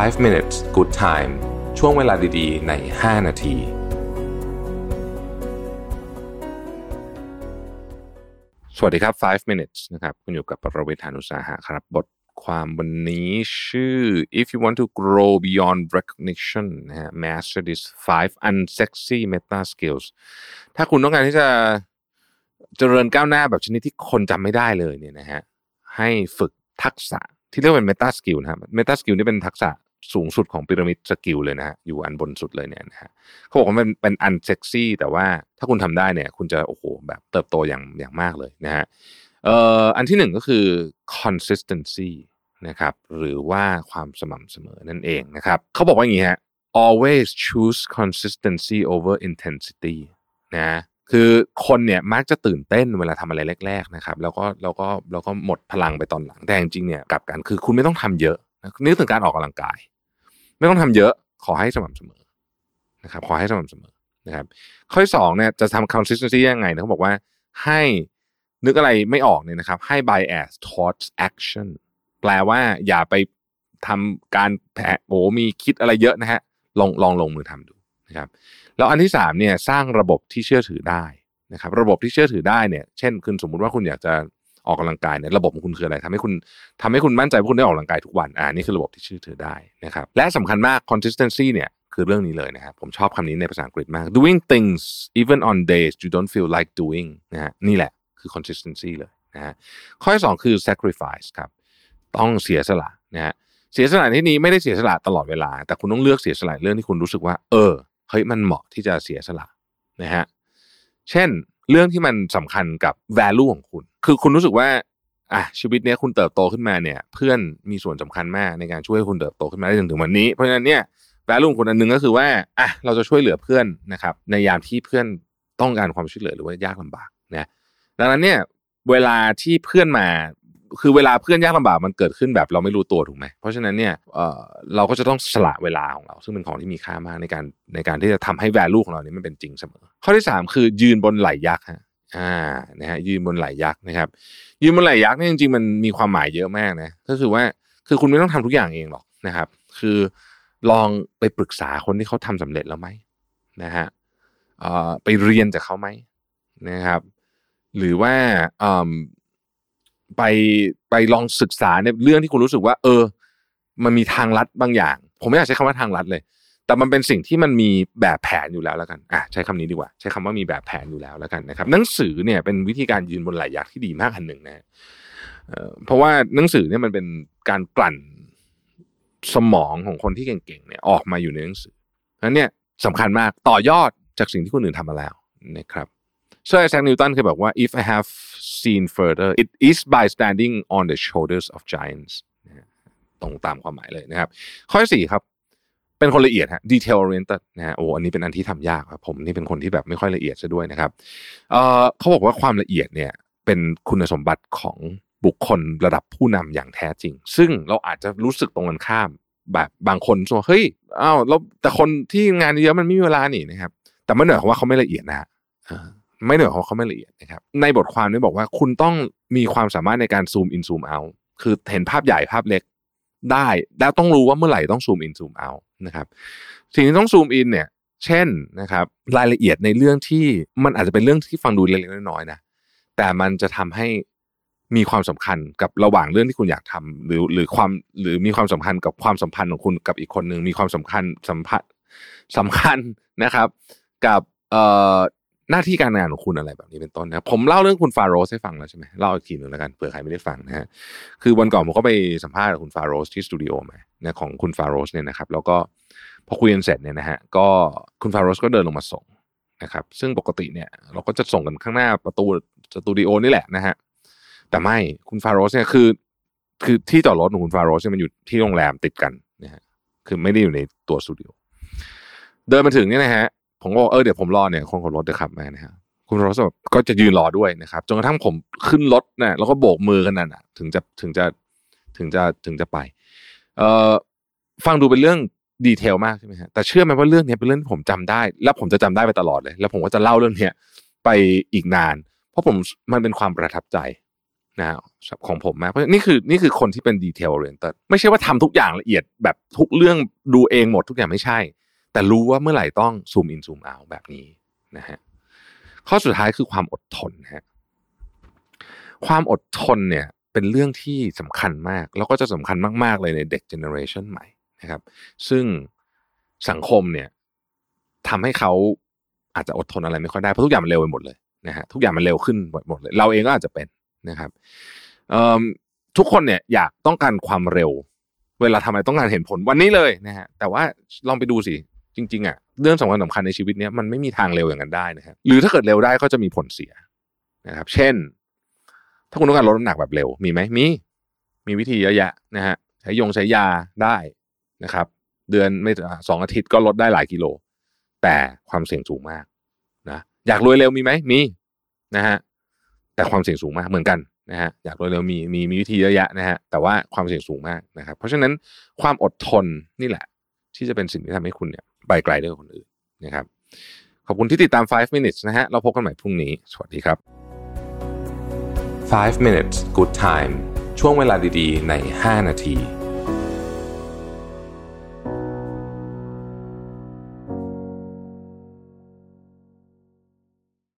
5 minutes good time ช่วงเวลาดีๆ ใน 5 นาที สวัสดีครับ 5 minutes นะครับคุณอยู่กับประวิทานุสาหะครับ บทความวันนี้ชื่อ if you want to grow beyond recognition นะฮะ master these five unsexy meta skills ถ้าคุณต้องการที่จะเจริญก้าวหน้าแบบชนิดที่คนจำไม่ได้เลยเนี่ยนะฮะ ให้ฝึกทักษะ ที่เรียกว่าเป็น meta skill นะครับ meta skill นี่เป็นทักษะสูงสุดของพีระมิด skill เลยนะฮะอยู่อันบนสุดเลยเนี่ยนะฮะเขาบอกว่ามันเป็น unsexy แต่ว่าถ้าคุณทำได้เนี่ย คุณจะโอ้โหแบบเติบโตอย่างอย่างมากเลยนะฮะเอ่ออันที่หนึ่งก็คือ consistency นะครับหรือว่าความสม่ำเสมอนั่นเองนะครับเขาบอกว่าอย่างนี้ฮะ always choose consistency over intensity นะ คือคนเนี่ยมักจะตื่นเต้นเวลาทำอะไรแรก ๆนะครับ แล้วก็แล้วก็แล้วก็หมดพลังไปตอนหลังแต่จริงๆเนี่ยกลับกันคือคุณไม่ต้องทำเยอะนึกถึงการออกกำลังกาย ไม่ต้องทำเยอะขอให้สม่ำเสมอนะครับ ขอให้สม่ำเสมอนะครับ ข้อที่สองเนี่ยจะทำ consistency ยังไงนะเขาบอกว่าให้นึกอะไรไม่ออกเนี่ยนะครับ ให้ bias towards action แปลว่าอย่าไปทำการแผลโอ้มีคิดอะไรเยอะนะฮะลองลองลงมือทำดู นะครับแล้วอันที่สามเนี่ยสร้างระบบที่เชื่อถือได้นะครับ ระบบที่เชื่อถือได้เนี่ยเช่นคุณสมมุติว่าคุณอยากจะออกกำลังกายเนี่ยระบบของคุณคืออะไรทำให้คุณทำให้คุณมั่นใจว่าคุณได้ออกกำลังกายทุกวันอ่านี่คือระบบที่เชื่อถือได้นะครับและสำคัญมาก consistency เนี่ยคือเรื่องนี้เลยนะครับผมชอบคำนี้ในภาษาอังกฤษมาก doing things even on days you don't feel like doing นะฮะนี่แหละคือ consistency เลยนะฮะข้อที่สองคือ sacrifice ครับต้องเสียสละนะฮะเสียสละที่นี้ไม่ได้เสียสละตลอดเวลา แต่คุณต้องเลือกเสียสละเรื่องที่คุณรู้สึกว่า เออ เฮ้ยมันเหมาะที่จะเสียสละนะฮะเช่นเรื่องที่มันสำคัญกับ value ของคุณ คือคุณรู้สึกว่าอะชีวิตเนี้ยคุณเติบโตขึ้นมาเนี่ย เพื่อนมีส่วนสำคัญมากในการช่วยให้คุณเติบโตขึ้นมาได้จนถึงวันนี้เพราะฉะนั้นเนี่ย value ของคุณอันหนึ่งก็คือว่าอะเราจะช่วยเหลือเพื่อนนะครับในยามที่เพื่อนต้องการความช่วยเหลือหรือว่ายากลำบากนะดังนั้นเนี่ยเวลาที่เพื่อนมา คือเวลาเพื่อนยากลำบากมันเกิดขึ้นแบบเราไม่รู้ตัวถูกไหมเพราะฉะนั้นเนี่ยเเราก็จะต้องสละเวลาของเรา ซึ่งเป็นของที่มีค่ามากในการในการที่จะทำให้ value ของเรานี้มันเป็นจริงเสมอ ข้อที่สามคือยืนบนไหลยักษ์ฮะอ่านะฮะยืนบนไหลยักษ์นะครับ ยืนบนไหลยักษ์เนี่ยจริงๆมันมีความหมายเยอะมากนะก็คือว่าคือคุณไม่ต้องทำทุกอย่างเองหรอกนะครับ คือลองไปปรึกษาคนที่เขาทำสำเร็จแล้วไหมนะฮะไปเรียนจากเขาไหมนะครับ หรือว่า ไปไปลองศึกษาในเรื่องที่คุณรู้สึกว่า เออ มันมีทางลัดบางอย่าง ผมไม่อยากใช้คำว่าทางลัดเลย แต่มันเป็นสิ่งที่มันมีแบบแผนอยู่แล้วแล้วกันอะใช้คำนี้ดีกว่า ใช้คำว่ามีแบบแผนอยู่แล้วแล้วกันนะครับ หนังสือเนี่ยเป็นวิธีการยืนบนไหลยักษ์ที่ดีมากอันหนึ่งนะเพราะว่าหนังสือเนี่ยมันเป็นการกลั่นสมองของคนที่เก่งๆเนี่ยออกมาอยู่ในหนังสือนั้นเนี่ยสำคัญมากต่อยอดจากสิ่งที่คนอื่นทำมาแล้วนะครับเซอร์แซคนิวตันเคยบอกว่า if I have seen further it is by standing on the shoulders of giants ตรงตามความหมายเลยนะครับ ข้อสี่ครับ เป็นคนละเอียดฮะ detail oriented นะฮะโอ้อันนี้เป็นอันที่ทำยากครับผมนี่เป็นคนที่แบบไม่ค่อยละเอียดซะด้วยนะครับเอ่อเขาบอกว่าความละเอียดเนี่ย เป็นคุณสมบัติของบุคคลระดับผู้นำอย่างแท้จริง ซึ่งเราอาจจะรู้สึกตรงกันข้ามแบบบางคน说เฮ้ยอ้าวแล้วแต่คนที่งานเยอะมันไม่มีเวลานี่นะครับ แต่ไม่เหนือความว่าเขาไม่ละเอียดนะฮะ ไม่เหนือความเขาไม่ละเอียดนะครับในบทความนี้บอกว่าคุณต้องมีความสามารถในการซูมอินซูมเอาคือเห็นภาพใหญ่ภาพเล็กได้ แล้วต้องรู้ว่าเมื่อไหร่ต้องซูมอินซูมเอานะครับสิ่งที่ต้องซูมอินเนี่ยเช่นนะครับรายละเอียดในเรื่องที่มันอาจจะเป็นเรื่องที่ฟังดูเล็กๆน้อยๆนะแต่มันจะทำให้มีความสำคัญกับระหว่างเรื่องที่คุณอยากทำหรือหรือความหรือมีความสำคัญกับความสัมพันธ์ของคุณกับอีกคนหนึ่งมีความสำคัญสัมพันธ์สำคัญนะครับ กับเอ่อ หน้าที่การงานของคุณอะไรแบบนี้เป็นต้นนะผมเล่าเรื่องคุณฟาโรสให้ฟังแล้วใช่ไหมเล่าอีกทีหนึ่งแล้วกันเผื่อใครไม่ได้ฟังนะฮะคือวันก่อนผมก็ไปสัมภาษณ์กับคุณฟาโรสที่สตูดิโอมานะของคุณฟาโรสเนี่ยนะครับ แล้วก็พอคุยกันเสร็จเนี่ยนะฮะก็คุณฟาโรสก็เดินลงมาส่งนะครับซึ่งปกติเนี่ยเราก็จะส่งกันข้างหน้าประตูสตูดิโอนี่แหละนะฮะแต่ไม่คุณฟาโรสเนี่ยคือ คือที่จอดรถของคุณฟาโรสเนี่ยมันอยู่ที่โรงแรมติดกันนะฮะคือไม่ได้อยู่ในตัวสตูดิโอเดินมาถึงเนี่ยนะฮะ ผมก็เออเดี๋ยวผมรอเนี่ยคนขับรถจะขับมานะฮะคุณรถก็จะยืนรอด้วยนะครับจนกระทั่งผมขึ้นรถเนี่ยแล้วก็โบกมือกันนั่นอะ ถึงจะถึงจะถึงจะถึงจะไป เอ่อฟังดูเป็นเรื่อง detail มากใช่ไหมฮะแต่เชื่อไหมว่าเรื่องนี้เป็นเรื่องที่ผมจำได้ แล้วผมจะจำได้ไปตลอดเลย แล้วผมก็จะเล่าเรื่องเนี้ยไปอีกนาน เพราะผมมันเป็นความประทับใจนะของผมมากเพราะนี่คือนี่คือคนที่เป็น detail oriented ไม่ใช่ว่าทำทุกอย่างละเอียดแบบทุกเรื่องดูเองหมดทุกอย่างไม่ใช่ แต่รู้ว่าเมื่อไหร่ต้อง zoom in zoom out แบบนี้นะฮะข้อสุดท้ายคือความอดทนฮะความอดทนเนี่ยเป็นเรื่องที่สำคัญมาก แล้วก็จะสำคัญมาก ๆ เลยในเด็กเจเนอเรชันใหม่นะครับ ซึ่งสังคมเนี่ยทำให้เขาอาจจะอดทนอะไรไม่ค่อยได้ เพราะทุกอย่างมันเร็วไปหมดเลยนะฮะทุกอย่างมันเร็วขึ้นหมดเลย เราเองก็อาจจะเป็นนะครับทุกคนเนี่ยอยากต้องการความเร็ว เวลาทำอะไรต้องการเห็นผลวันนี้เลยนะฮะแต่ว่าลองไปดูสิ จริงๆอะเรื่องสำคัญสำคัญในชีวิตเนี้ยมันไม่มีทางเร็วอย่างนั้นได้นะครับหรือถ้าเกิดเร็วได้ก็จะมีผลเสียนะครับ เช่น ถ้าคุณต้องการลดน้ำหนักแบบเร็วมีไหมมีมีวิธีเยอะแยะนะฮะใช้ยงใช้ยาได้นะครับ เดือนไม่สองอาทิตย์ก็ลดได้หลายกิโล แต่ความเสี่ยงสูงมากนะอยากรวยเร็วมีไหมมีนะฮะแต่ความเสี่ยงสูงมากเหมือนกันนะฮะอยากรวยเร็วมีมีมีวิธีเยอะแยะนะฮะแต่ว่าความเสี่ยงสูงมากนะครับ เพราะฉะนั้นความอดทนนี่แหละ ที่จะเป็นสิ่งที่ทำให้คุณเนี่ย ไปไกลได้กว่าคนอื่นนะครับ ขอบคุณที่ติดตาม 5 minutes นะฮะเราพบกันใหม่พรุ่งนี้ สวัสดีครับ 5 minutes good time ช่วงเวลาดีๆ ใน 5 นาที